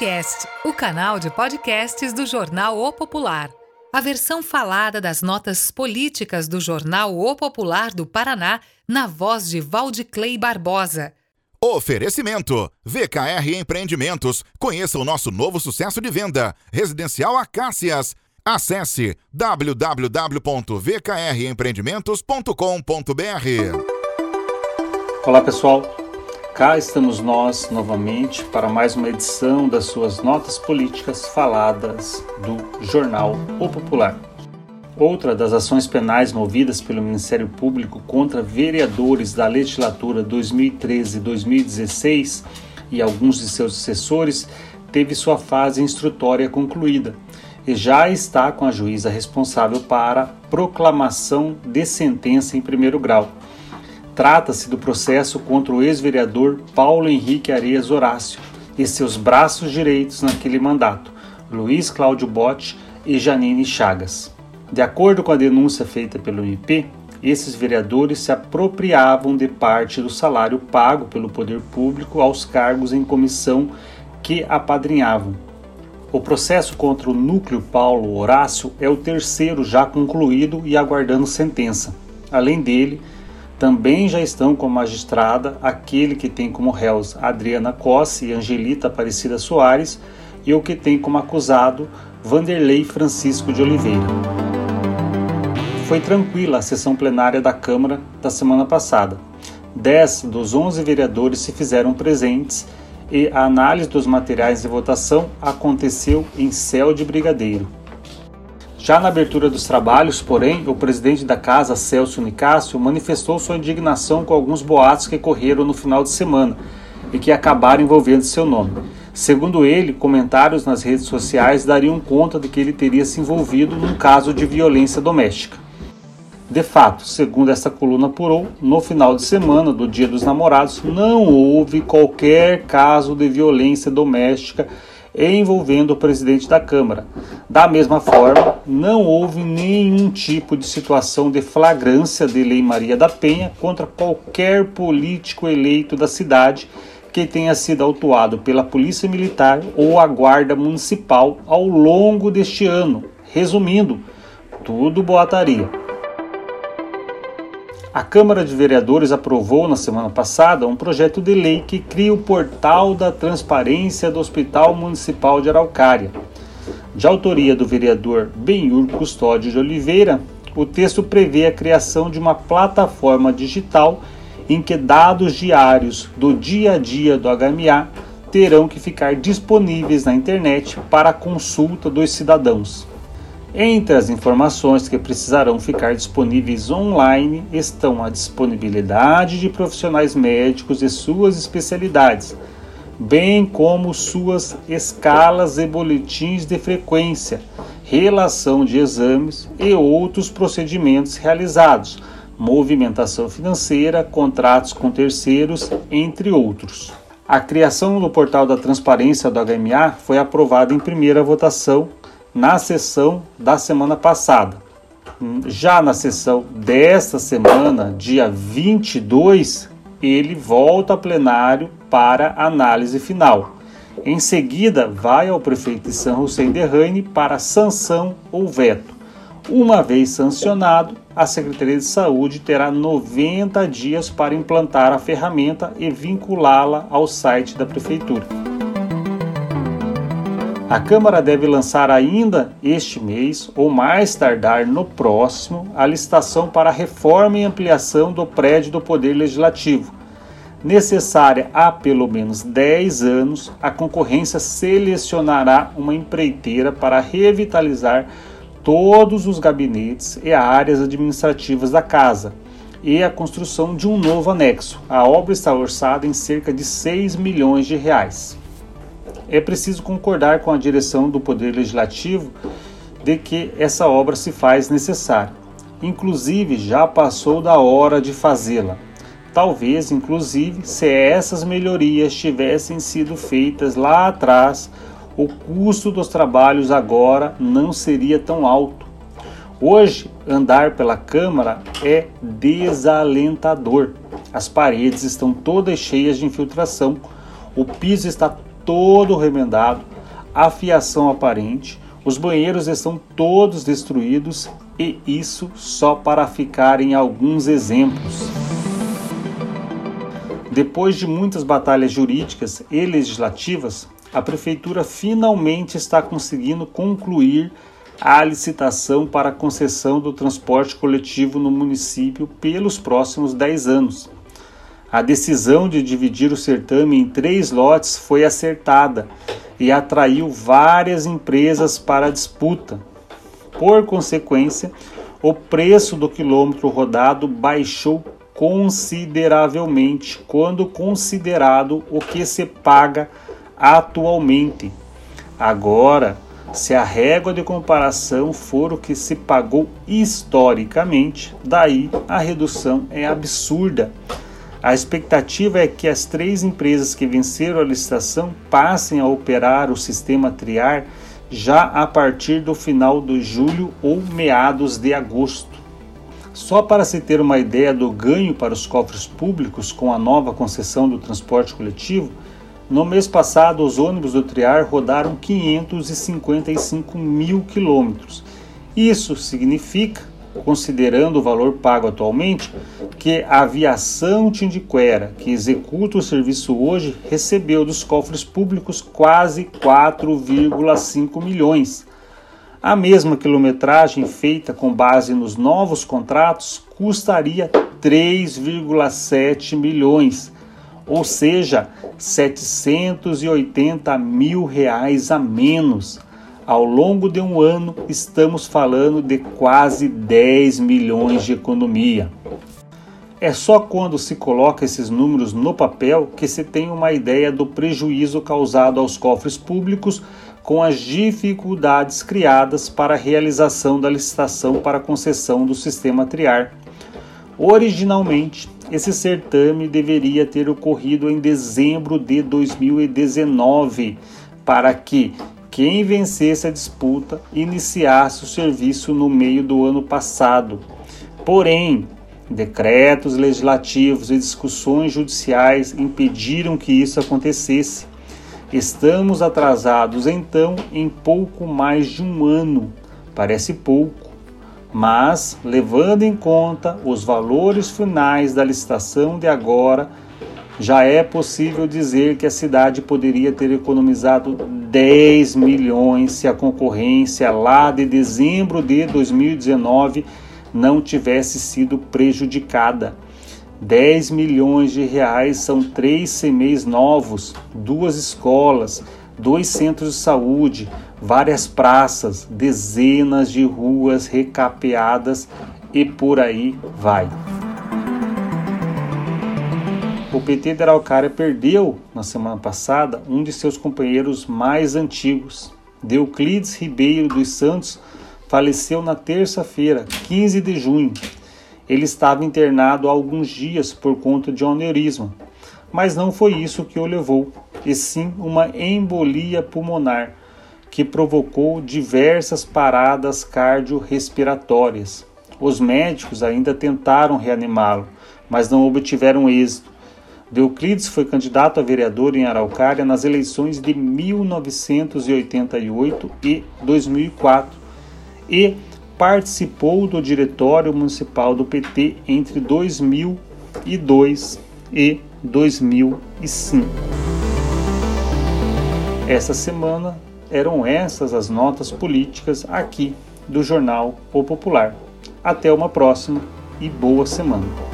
Popcast, o canal de podcasts do jornal O Popular. A versão falada das notas políticas do jornal O Popular do Paraná, na voz de Valdiclei Barbosa. Oferecimento: VKR Empreendimentos. Conheça o nosso novo sucesso de venda, Residencial Acácias. Acesse www.vkrempreendimentos.com.br. Olá pessoal, cá estamos nós novamente para mais uma edição das suas notas políticas faladas do jornal O Popular. Outra das ações penais movidas pelo Ministério Público contra vereadores da legislatura 2013-2016 e alguns de seus sucessores teve sua fase instrutória concluída e já está com a juíza responsável para proclamação de sentença em primeiro grau. Trata-se do processo contra o ex-vereador Paulo Henrique Areias Horácio e seus braços direitos naquele mandato, Luiz Cláudio Botti e Janine Chagas. De acordo com a denúncia feita pelo MP, esses vereadores se apropriavam de parte do salário pago pelo poder público aos cargos em comissão que apadrinhavam, o processo contra o núcleo Paulo Horácio é o terceiro já concluído e aguardando sentença. Além dele, também já estão com a magistrada aquele que tem como réus Adriana Cosse e Angelita Aparecida Soares e o que tem como acusado Vanderlei Francisco de Oliveira. Foi tranquila a sessão plenária da Câmara da semana passada. Dez dos onze vereadores se fizeram presentes e a análise dos materiais de votação aconteceu em céu de brigadeiro. Já na abertura dos trabalhos, porém, o presidente da casa, Celso Nicásio, manifestou sua indignação com alguns boatos que correram no final de semana e que acabaram envolvendo seu nome. Segundo ele, comentários nas redes sociais dariam conta de que ele teria se envolvido num caso de violência doméstica. De fato, segundo essa coluna apurou, no final de semana do Dia dos Namorados não houve qualquer caso de violência doméstica envolvendo o presidente da Câmara. Da mesma forma, não houve nenhum tipo de situação de flagrância de Lei Maria da Penha contra qualquer político eleito da cidade que tenha sido autuado pela Polícia Militar ou a Guarda Municipal ao longo deste ano. Resumindo, tudo boataria. A Câmara de Vereadores aprovou na semana passada um projeto de lei que cria o portal da transparência do Hospital Municipal de Araucária. De autoria do vereador Benhur Custódio de Oliveira, o texto prevê a criação de uma plataforma digital em que dados diários do dia a dia do HMA terão que ficar disponíveis na internet para consulta dos cidadãos. Entre as informações que precisarão ficar disponíveis online estão a disponibilidade de profissionais médicos e suas especialidades, bem como suas escalas e boletins de frequência, relação de exames e outros procedimentos realizados, movimentação financeira, contratos com terceiros, entre outros. A criação do portal da transparência do HMA foi aprovada em primeira votação na sessão da semana passada. Já na sessão desta semana, dia 22, ele volta a plenário para análise final. Em seguida, vai ao prefeito de São Hussein Derraine para sanção ou veto. Uma vez sancionado, a Secretaria de Saúde terá 90 dias para implantar a ferramenta e vinculá-la ao site da Prefeitura. A Câmara deve lançar ainda este mês, ou mais tardar no próximo, a licitação para a reforma e ampliação do prédio do Poder Legislativo. Necessária há pelo menos 10 anos, a concorrência selecionará uma empreiteira para revitalizar todos os gabinetes e áreas administrativas da casa e a construção de um novo anexo. A obra está orçada em cerca de 6 milhões de reais é preciso concordar com a direção do Poder Legislativo de que essa obra se faz necessária. Inclusive, já passou da hora de fazê-la. Talvez, inclusive, se essas melhorias tivessem sido feitas lá atrás, o custo dos trabalhos agora não seria tão alto. Hoje, andar pela Câmara é desalentador. As paredes estão todas cheias de infiltração, o piso está todo remendado, a fiação aparente, os banheiros estão todos destruídos e isso só para ficar em alguns exemplos. Depois de muitas batalhas jurídicas e legislativas, a prefeitura finalmente está conseguindo concluir a licitação para a concessão do transporte coletivo no município pelos próximos 10 anos. A decisão de dividir o certame em três lotes foi acertada e atraiu várias empresas para a disputa. Por consequência, o preço do quilômetro rodado baixou consideravelmente quando considerado o que se paga atualmente. Agora, se a régua de comparação for o que se pagou historicamente, daí a redução é absurda. A expectativa é que as três empresas que venceram a licitação passem a operar o sistema triar já a partir do final de julho ou meados de agosto. Só para se ter uma ideia do ganho para os cofres públicos com a nova concessão do transporte coletivo, no mês passado os ônibus do Triar rodaram 555 mil quilômetros. Isso significa, considerando o valor pago atualmente, que a aviação Tindiquera, que executa o serviço hoje, recebeu dos cofres públicos quase 4,5 milhões. A mesma quilometragem feita com base nos novos contratos custaria 3,7 milhões, ou seja, 780 mil reais a menos. Ao longo de um ano, estamos falando de quase 10 milhões de economia. É só quando se coloca esses números no papel que se tem uma ideia do prejuízo causado aos cofres públicos com as dificuldades criadas para a realização da licitação para concessão do sistema triar. Originalmente, esse certame deveria ter ocorrido em dezembro de 2019, para que quem vencesse a disputa iniciasse o serviço no meio do ano passado. Porém, decretos legislativos e discussões judiciais impediram que isso acontecesse. Estamos atrasados então em pouco mais de um ano. Parece pouco, mas levando em conta os valores finais da licitação de agora, já é possível dizer que a cidade poderia ter economizado 10 milhões se a concorrência lá de dezembro de 2019 não tivesse sido prejudicada. 10 milhões de reais são três CMEs novos, duas escolas, dois centros de saúde, várias praças, dezenas de ruas recapeadas e por aí vai. O PT de Araucária perdeu na semana passada um de seus companheiros mais antigos. Deuclides Ribeiro dos Santos faleceu na terça-feira, 15 de junho, ele estava internado há alguns dias por conta de um aneurisma, mas não foi isso que o levou, e sim uma embolia pulmonar que provocou diversas paradas cardiorrespiratórias. Os médicos ainda tentaram reanimá-lo, mas não obtiveram êxito. Deuclides foi candidato a vereador em Araucária nas eleições de 1988 e 2004 e participou do Diretório Municipal do PT entre 2002 e 2005. Essa semana eram essas as notas políticas aqui do jornal O Popular. Até uma próxima e boa semana.